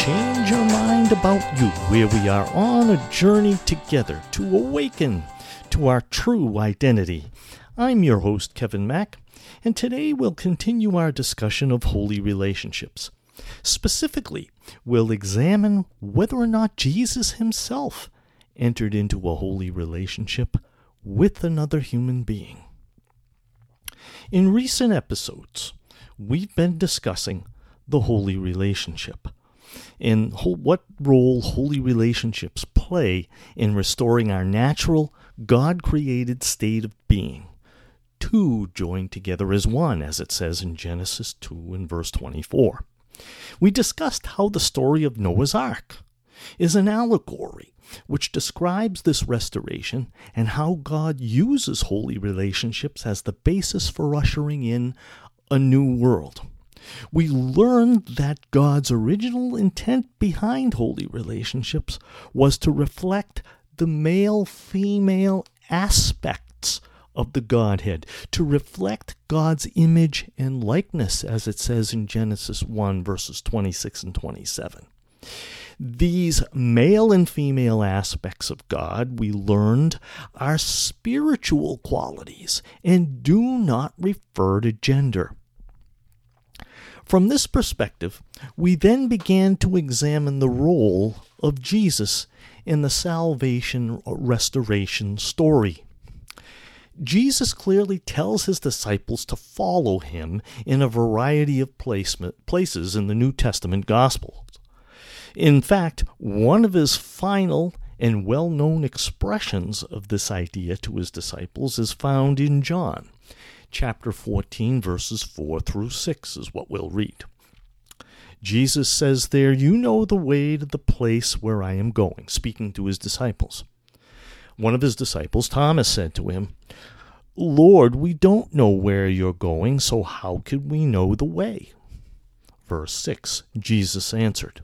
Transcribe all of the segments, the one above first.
change your mind about you, where we are on a journey together to awaken to our true identity. I'm your host, Kevin Mack, and today we'll continue our discussion of holy relationships. Specifically, we'll examine whether or not Jesus himself entered into a holy relationship with another human being. In recent episodes, we've been discussing the holy relationship and what role holy relationships play in restoring our natural, God created state of being. Two joined together as one, as it says in Genesis 2 and verse 24. We discussed how the story of Noah's Ark is an allegory which describes this restoration and how God uses holy relationships as the basis for ushering in a new world. We learned that God's original intent behind holy relationships was to reflect the male female aspects of the Godhead, to reflect God's image and likeness, as it says in Genesis 1, verses 26 and 27. These male and female aspects of God, we learned, are spiritual qualities and do not refer to gender. From this perspective, we then began to examine the role of Jesus in the salvation restoration story. Jesus clearly tells his disciples to follow him in a variety of placement, places in the New Testament Gospels. In fact, one of his final and well known expressions of this idea to his disciples is found in John. Chapter 14, verses 4 through 6 is what we'll read. Jesus says there, You know the way to the place where I am going, speaking to his disciples. One of his disciples, Thomas, said to him, Lord, we don't know where you're going, so how could we know the way? Verse 6 Jesus answered,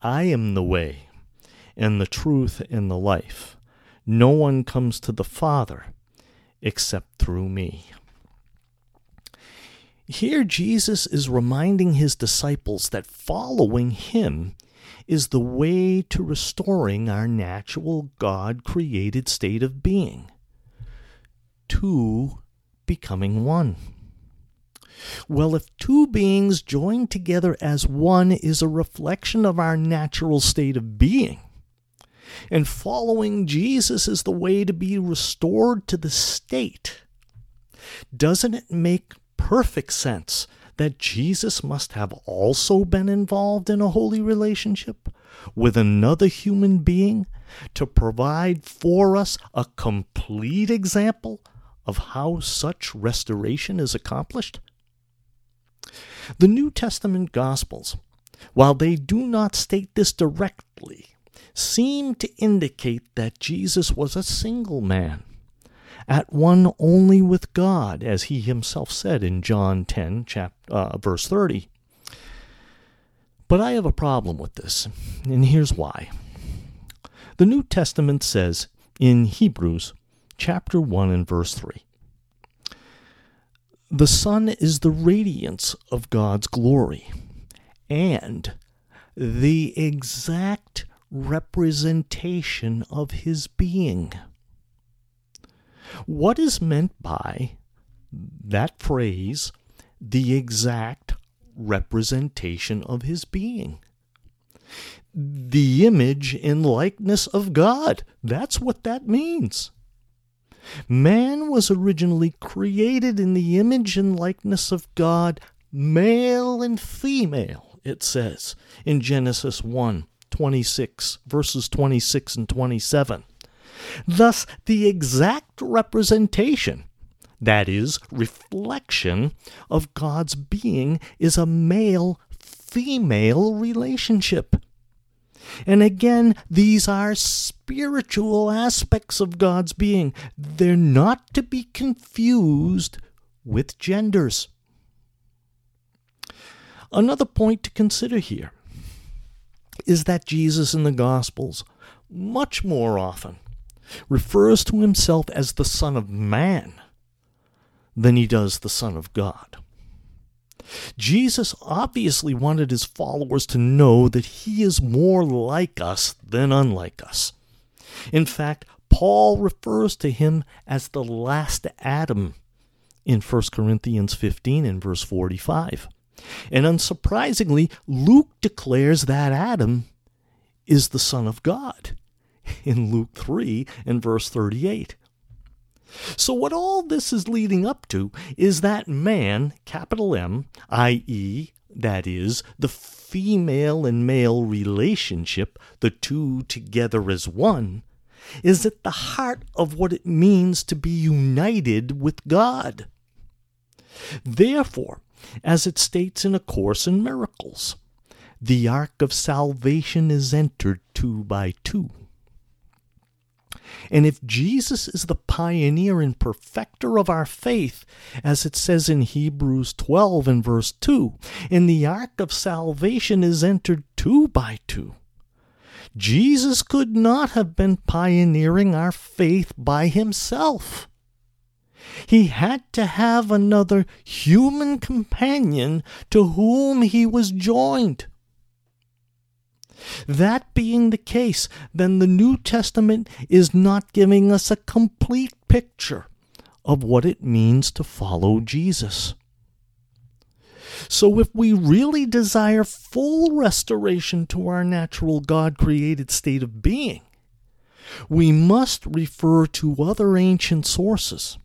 I am the way, and the truth, and the life. No one comes to the Father except through me. Here, Jesus is reminding his disciples that following him is the way to restoring our natural God created state of being, to becoming one. Well, if two beings joined together as one is a reflection of our natural state of being, and following Jesus is the way to be restored to the state, doesn't it make perfect sense that Jesus must have also been involved in a holy relationship with another human being to provide for us a complete example of how such restoration is accomplished? The New Testament Gospels, while they do not state this directly, seem to indicate that Jesus was a single man, at one only with God, as he himself said in John 10, chapter, uh, verse 30. But I have a problem with this, and here's why. The New Testament says in Hebrews chapter 1 and verse 3 the Son is the radiance of God's glory and the exact representation of his being. What is meant by that phrase, the exact representation of his being? The image and likeness of God. That's what that means. Man was originally created in the image and likeness of God, male and female, it says in Genesis 1 26, verses 26 and 27. Thus, the exact representation, that is, reflection, of God's being is a male female relationship. And again, these are spiritual aspects of God's being. They're not to be confused with genders. Another point to consider here is that Jesus in the Gospels much more often refers to himself as the Son of Man than he does the Son of God. Jesus obviously wanted his followers to know that he is more like us than unlike us. In fact, Paul refers to him as the last Adam in 1 Corinthians 15 and verse 45. And unsurprisingly, Luke declares that Adam is the Son of God in Luke 3 and verse 38. So, what all this is leading up to is that man, capital M, i.e., that is, the female and male relationship, the two together as one, is at the heart of what it means to be united with God. Therefore, as it states in A Course in Miracles, the ark of salvation is entered two by two. And if Jesus is the pioneer and perfecter of our faith, as it says in Hebrews 12 and verse 2, and the ark of salvation is entered two by two, Jesus could not have been pioneering our faith by himself. He had to have another human companion to whom he was joined. That being the case, then the New Testament is not giving us a complete picture of what it means to follow Jesus. So, if we really desire full restoration to our natural God created state of being, we must refer to other ancient sources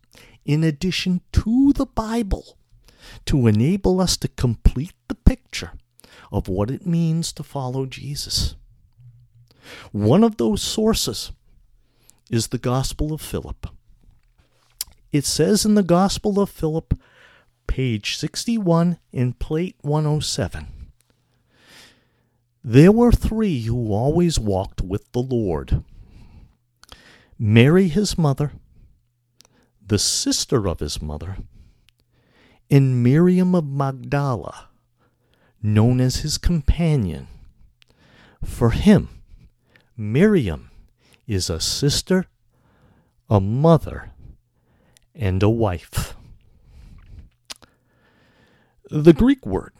in addition to the Bible to enable us to complete the picture of what it means to follow Jesus. One of those sources is the Gospel of Philip. It says in the Gospel of Philip, page 61 in plate 107 There were three who always walked with the Lord Mary, his mother, the sister of his mother, and Miriam of Magdala known as his companion. For him, Miriam is a sister, a mother, and a wife. The Greek word,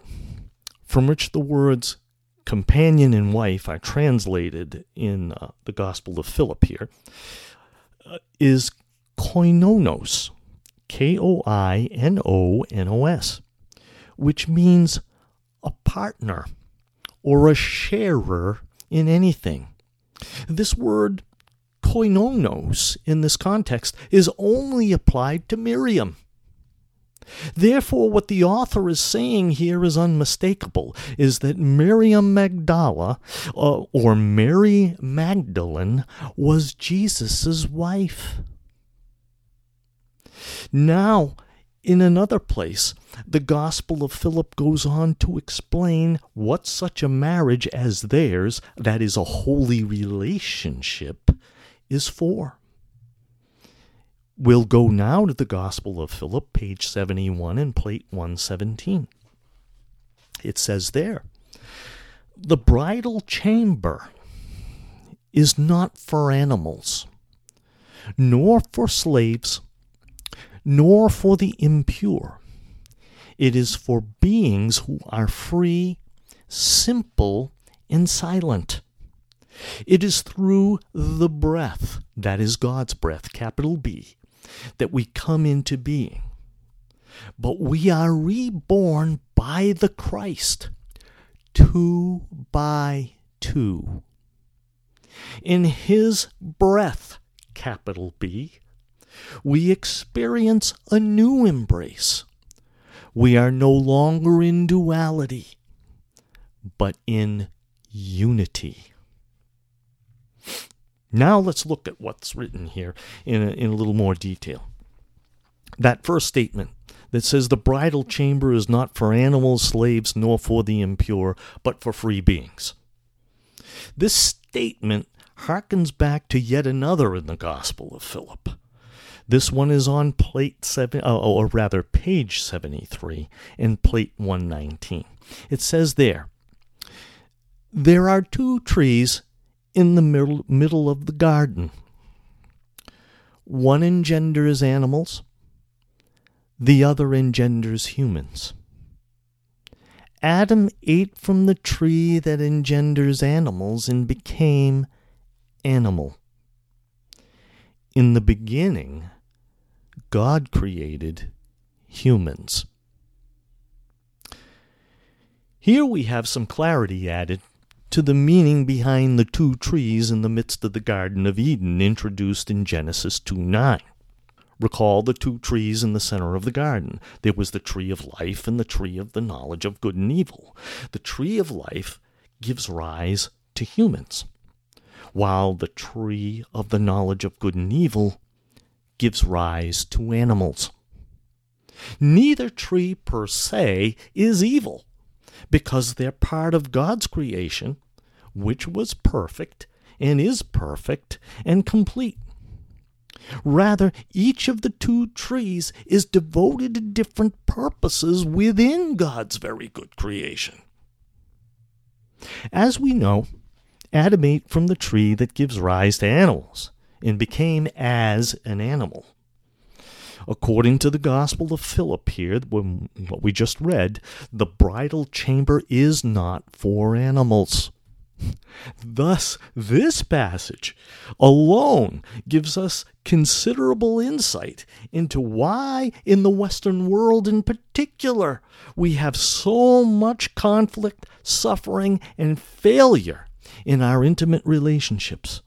from which the words companion and wife are translated in uh, the Gospel of Philip here, uh, is koinonos, K O I N O N O S, which means a partner or a sharer in anything. This word koinonos in this context is only applied to Miriam. Therefore, what the author is saying here is unmistakable is that Miriam Magdala, uh, or Mary Magdalene, was Jesus' wife. Now, in another place, the Gospel of Philip goes on to explain what such a marriage as theirs, that is, a holy relationship, is for. We'll go now to the Gospel of Philip, page 71 and plate 117. It says there, The bridal chamber is not for animals, nor for slaves nor for the impure. It is for beings who are free, simple, and silent. It is through the breath, that is God's breath, capital B, that we come into being. But we are reborn by the Christ, two by two. In His breath, capital B, we experience a new embrace. We are no longer in duality, but in unity. Now let's look at what's written here in a, in a little more detail. That first statement that says the bridal chamber is not for animals, slaves, nor for the impure, but for free beings. This statement harkens back to yet another in the Gospel of Philip. This one is on plate 7, uh, or rather page 73 in plate 119. It says there, There are two trees in the middle, middle of the garden. One engenders animals, the other engenders humans. Adam ate from the tree that engenders animals and became animal. In the beginning, God created humans. Here we have some clarity added to the meaning behind the two trees in the midst of the Garden of Eden introduced in Genesis 2 9. Recall the two trees in the center of the garden. There was the tree of life and the tree of the knowledge of good and evil. The tree of life gives rise to humans, while the tree of the knowledge of good and evil gives rise to animals. Neither tree per se is evil, because they're part of God's creation, which was perfect and is perfect and complete. Rather, each of the two trees is devoted to different purposes within God's very good creation. As we know, Adam ate from the tree that gives rise to animals and became as an animal. According to the Gospel of Philip here, what we just read, the bridal chamber is not for animals. Thus, this passage alone gives us considerable insight into why, in the Western world in particular, we have so much conflict, suffering, and failure in our intimate relationships.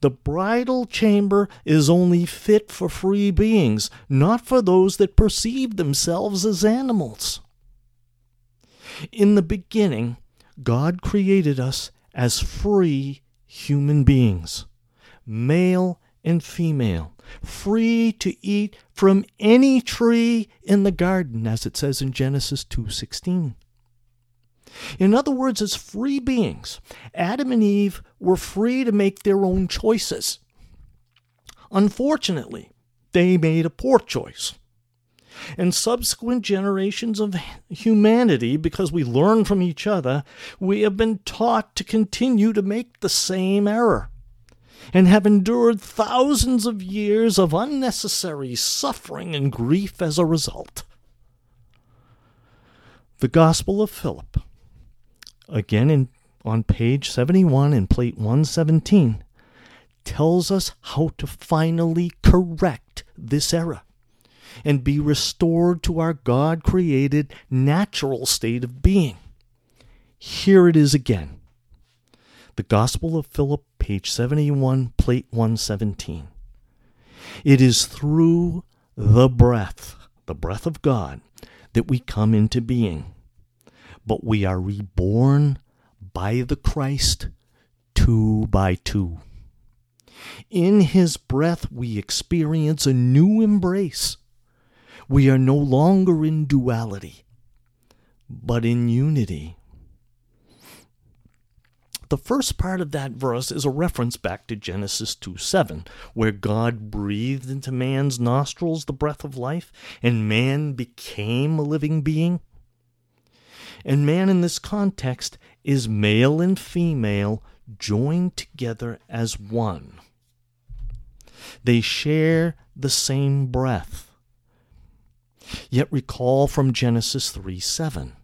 The bridal chamber is only fit for free beings, not for those that perceive themselves as animals. In the beginning, God created us as free human beings, male and female, free to eat from any tree in the garden as it says in Genesis 2:16. In other words, as free beings, Adam and Eve were free to make their own choices. Unfortunately, they made a poor choice and subsequent generations of humanity, because we learn from each other, we have been taught to continue to make the same error and have endured thousands of years of unnecessary suffering and grief as a result. The Gospel of Philip, again in, on page 71 in plate 117, tells us how to finally correct this error and be restored to our God created natural state of being. Here it is again. The Gospel of Philip, page 71, plate 117. It is through the breath, the breath of God, that we come into being. But we are reborn by the Christ two by two. In his breath, we experience a new embrace we are no longer in duality, but in unity. The first part of that verse is a reference back to Genesis 2 7, where God breathed into man's nostrils the breath of life, and man became a living being. And man in this context is male and female joined together as one. They share the same breath. Yet recall from Genesis 3 7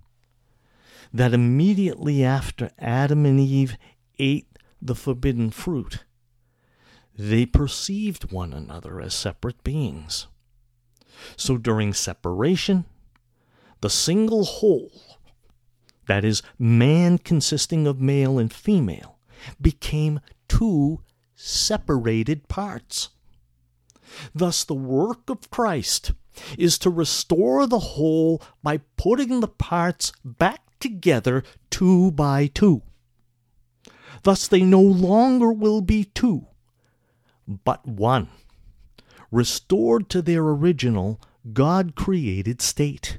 that immediately after Adam and Eve ate the forbidden fruit, they perceived one another as separate beings. So during separation, the single whole, that is, man consisting of male and female, became two separated parts. Thus, the work of Christ is to restore the whole by putting the parts back together two by two. Thus they no longer will be two, but one, restored to their original God created state.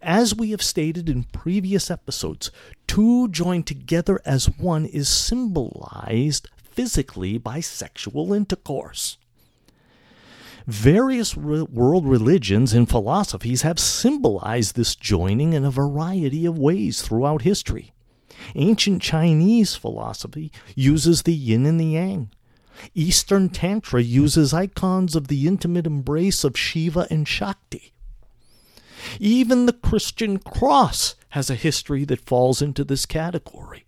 As we have stated in previous episodes, two joined together as one is symbolized physically by sexual intercourse. Various re- world religions and philosophies have symbolized this joining in a variety of ways throughout history. Ancient Chinese philosophy uses the yin and the yang. Eastern Tantra uses icons of the intimate embrace of Shiva and Shakti. Even the Christian cross has a history that falls into this category.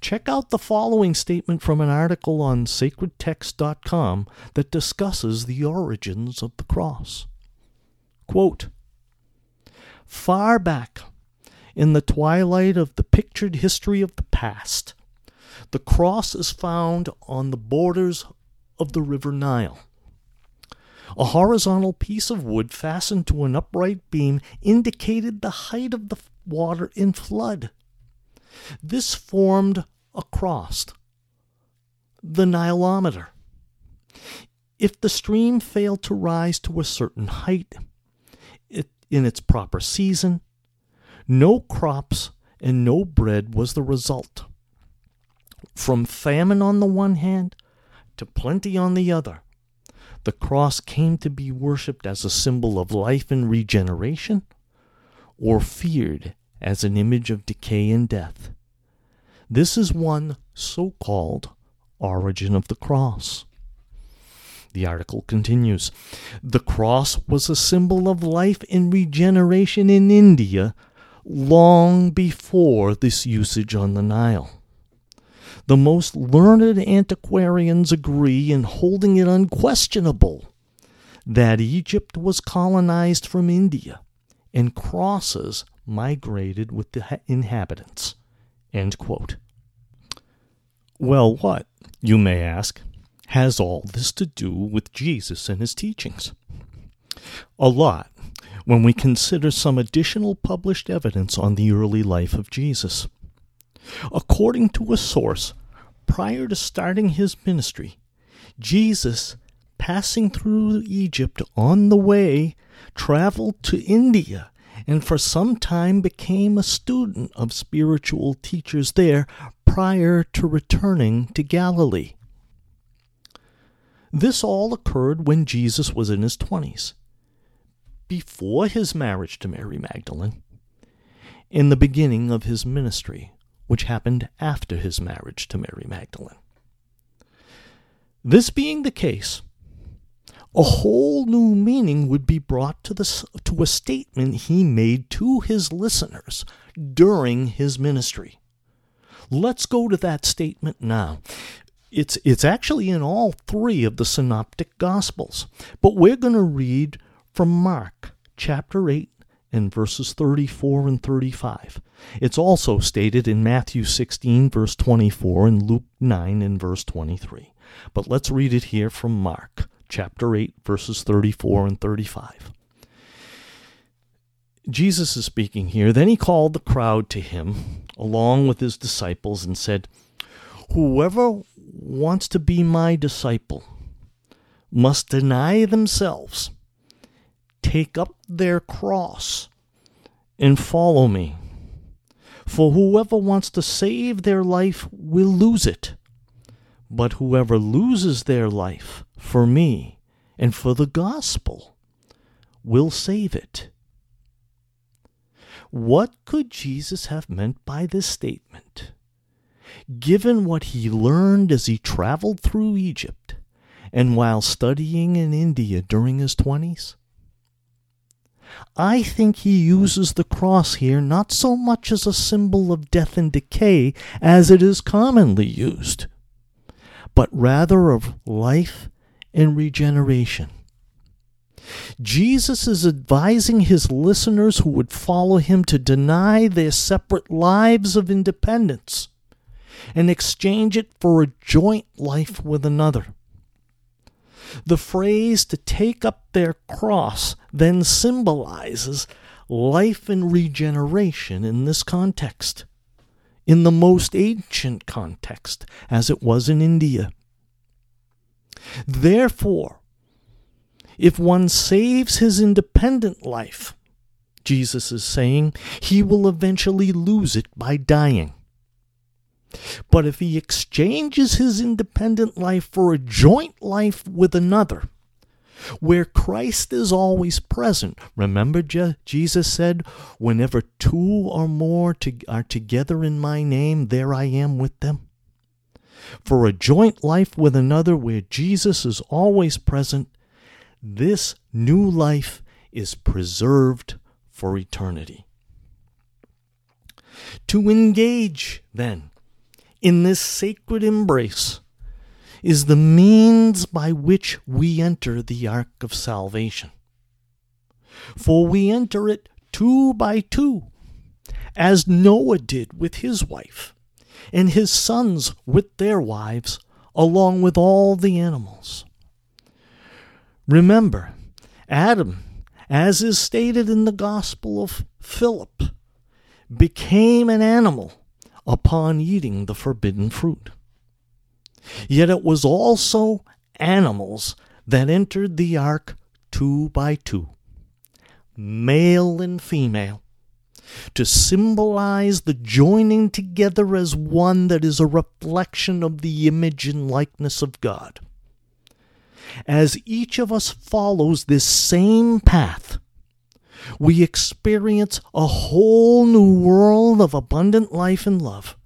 Check out the following statement from an article on sacredtext.com that discusses the origins of the cross. Quote Far back in the twilight of the pictured history of the past, the cross is found on the borders of the River Nile. A horizontal piece of wood fastened to an upright beam indicated the height of the water in flood. This formed a cross, the Nilometer. If the stream failed to rise to a certain height it, in its proper season, no crops and no bread was the result. From famine on the one hand to plenty on the other, the cross came to be worshipped as a symbol of life and regeneration, or feared as an image of decay and death. This is one so called origin of the cross. The article continues The cross was a symbol of life and regeneration in India long before this usage on the Nile. The most learned antiquarians agree in holding it unquestionable that Egypt was colonized from India and crosses migrated with the inhabitants. Well, what, you may ask, has all this to do with Jesus and his teachings? A lot, when we consider some additional published evidence on the early life of Jesus. According to a source, prior to starting his ministry, Jesus, passing through Egypt on the way, traveled to India and for some time became a student of spiritual teachers there prior to returning to Galilee. This all occurred when Jesus was in his twenties, before his marriage to Mary Magdalene, in the beginning of his ministry, which happened after his marriage to Mary Magdalene. This being the case, a whole new meaning would be brought to, the, to a statement he made to his listeners during his ministry. Let's go to that statement now. It's, it's actually in all three of the synoptic gospels, but we're going to read from Mark chapter 8 and verses 34 and 35. It's also stated in Matthew 16, verse 24, and Luke 9 and verse 23. But let's read it here from Mark chapter 8, verses 34 and 35. Jesus is speaking here. Then he called the crowd to him, along with his disciples, and said, Whoever wants to be my disciple must deny themselves, take up their cross, and follow me. For whoever wants to save their life will lose it but whoever loses their life for me and for the gospel will save it. What could Jesus have meant by this statement? Given what he learned as he traveled through Egypt and while studying in India during his twenties? I think he uses the cross here not so much as a symbol of death and decay as it is commonly used but rather of life and regeneration. Jesus is advising his listeners who would follow him to deny their separate lives of independence and exchange it for a joint life with another. The phrase to take up their cross then symbolizes life and regeneration in this context in the most ancient context, as it was in India. Therefore, if one saves his independent life, Jesus is saying, he will eventually lose it by dying. But if he exchanges his independent life for a joint life with another, where Christ is always present. Remember, Je- Jesus said, Whenever two or more to- are together in my name, there I am with them. For a joint life with another where Jesus is always present, this new life is preserved for eternity. To engage, then, in this sacred embrace is the means by which we enter the ark of salvation. For we enter it two by two, as Noah did with his wife, and his sons with their wives, along with all the animals. Remember, Adam, as is stated in the Gospel of Philip, became an animal upon eating the forbidden fruit. Yet it was also animals that entered the ark two by two, male and female, to symbolize the joining together as one that is a reflection of the image and likeness of God. As each of us follows this same path, we experience a whole new world of abundant life and love,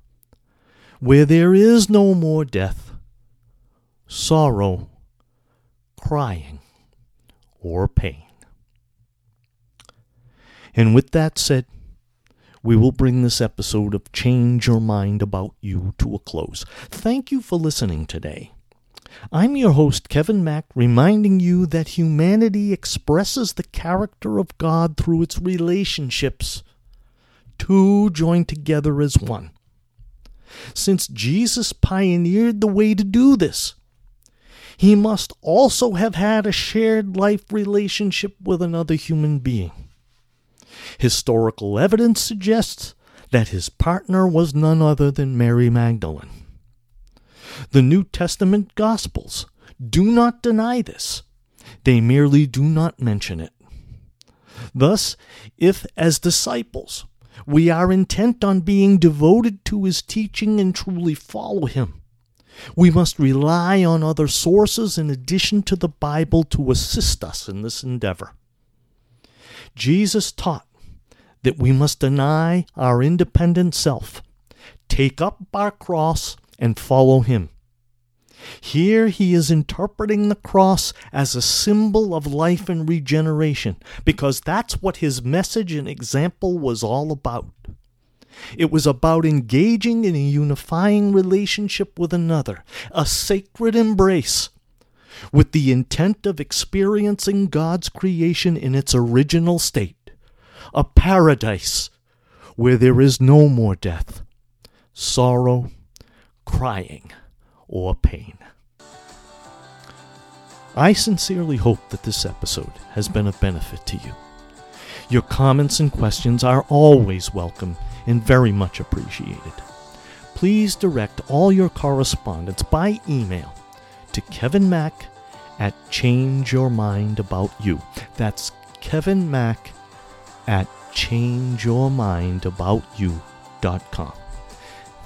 where there is no more death, sorrow, crying, or pain. And with that said, we will bring this episode of Change Your Mind About You to a close. Thank you for listening today. I'm your host, Kevin Mack, reminding you that humanity expresses the character of God through its relationships. Two joined together as one. Since Jesus pioneered the way to do this, he must also have had a shared life relationship with another human being. Historical evidence suggests that his partner was none other than Mary Magdalene. The New Testament Gospels do not deny this, they merely do not mention it. Thus, if as disciples we are intent on being devoted to his teaching and truly follow him, we must rely on other sources in addition to the Bible to assist us in this endeavor. Jesus taught that we must deny our independent self, take up our cross, and follow him. Here he is interpreting the cross as a symbol of life and regeneration, because that's what his message and example was all about. It was about engaging in a unifying relationship with another, a sacred embrace, with the intent of experiencing God's creation in its original state, a paradise where there is no more death, sorrow, crying, or pain. I sincerely hope that this episode has been of benefit to you. Your comments and questions are always welcome and very much appreciated. Please direct all your correspondence by email to Kevin Mack at Change Your Mind About You. That's Kevin Mack at changeyourmindaboutYou.com.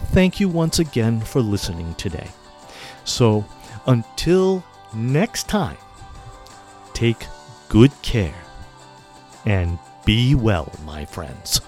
Thank you once again for listening today. So, until next time, take good care and be well, my friends.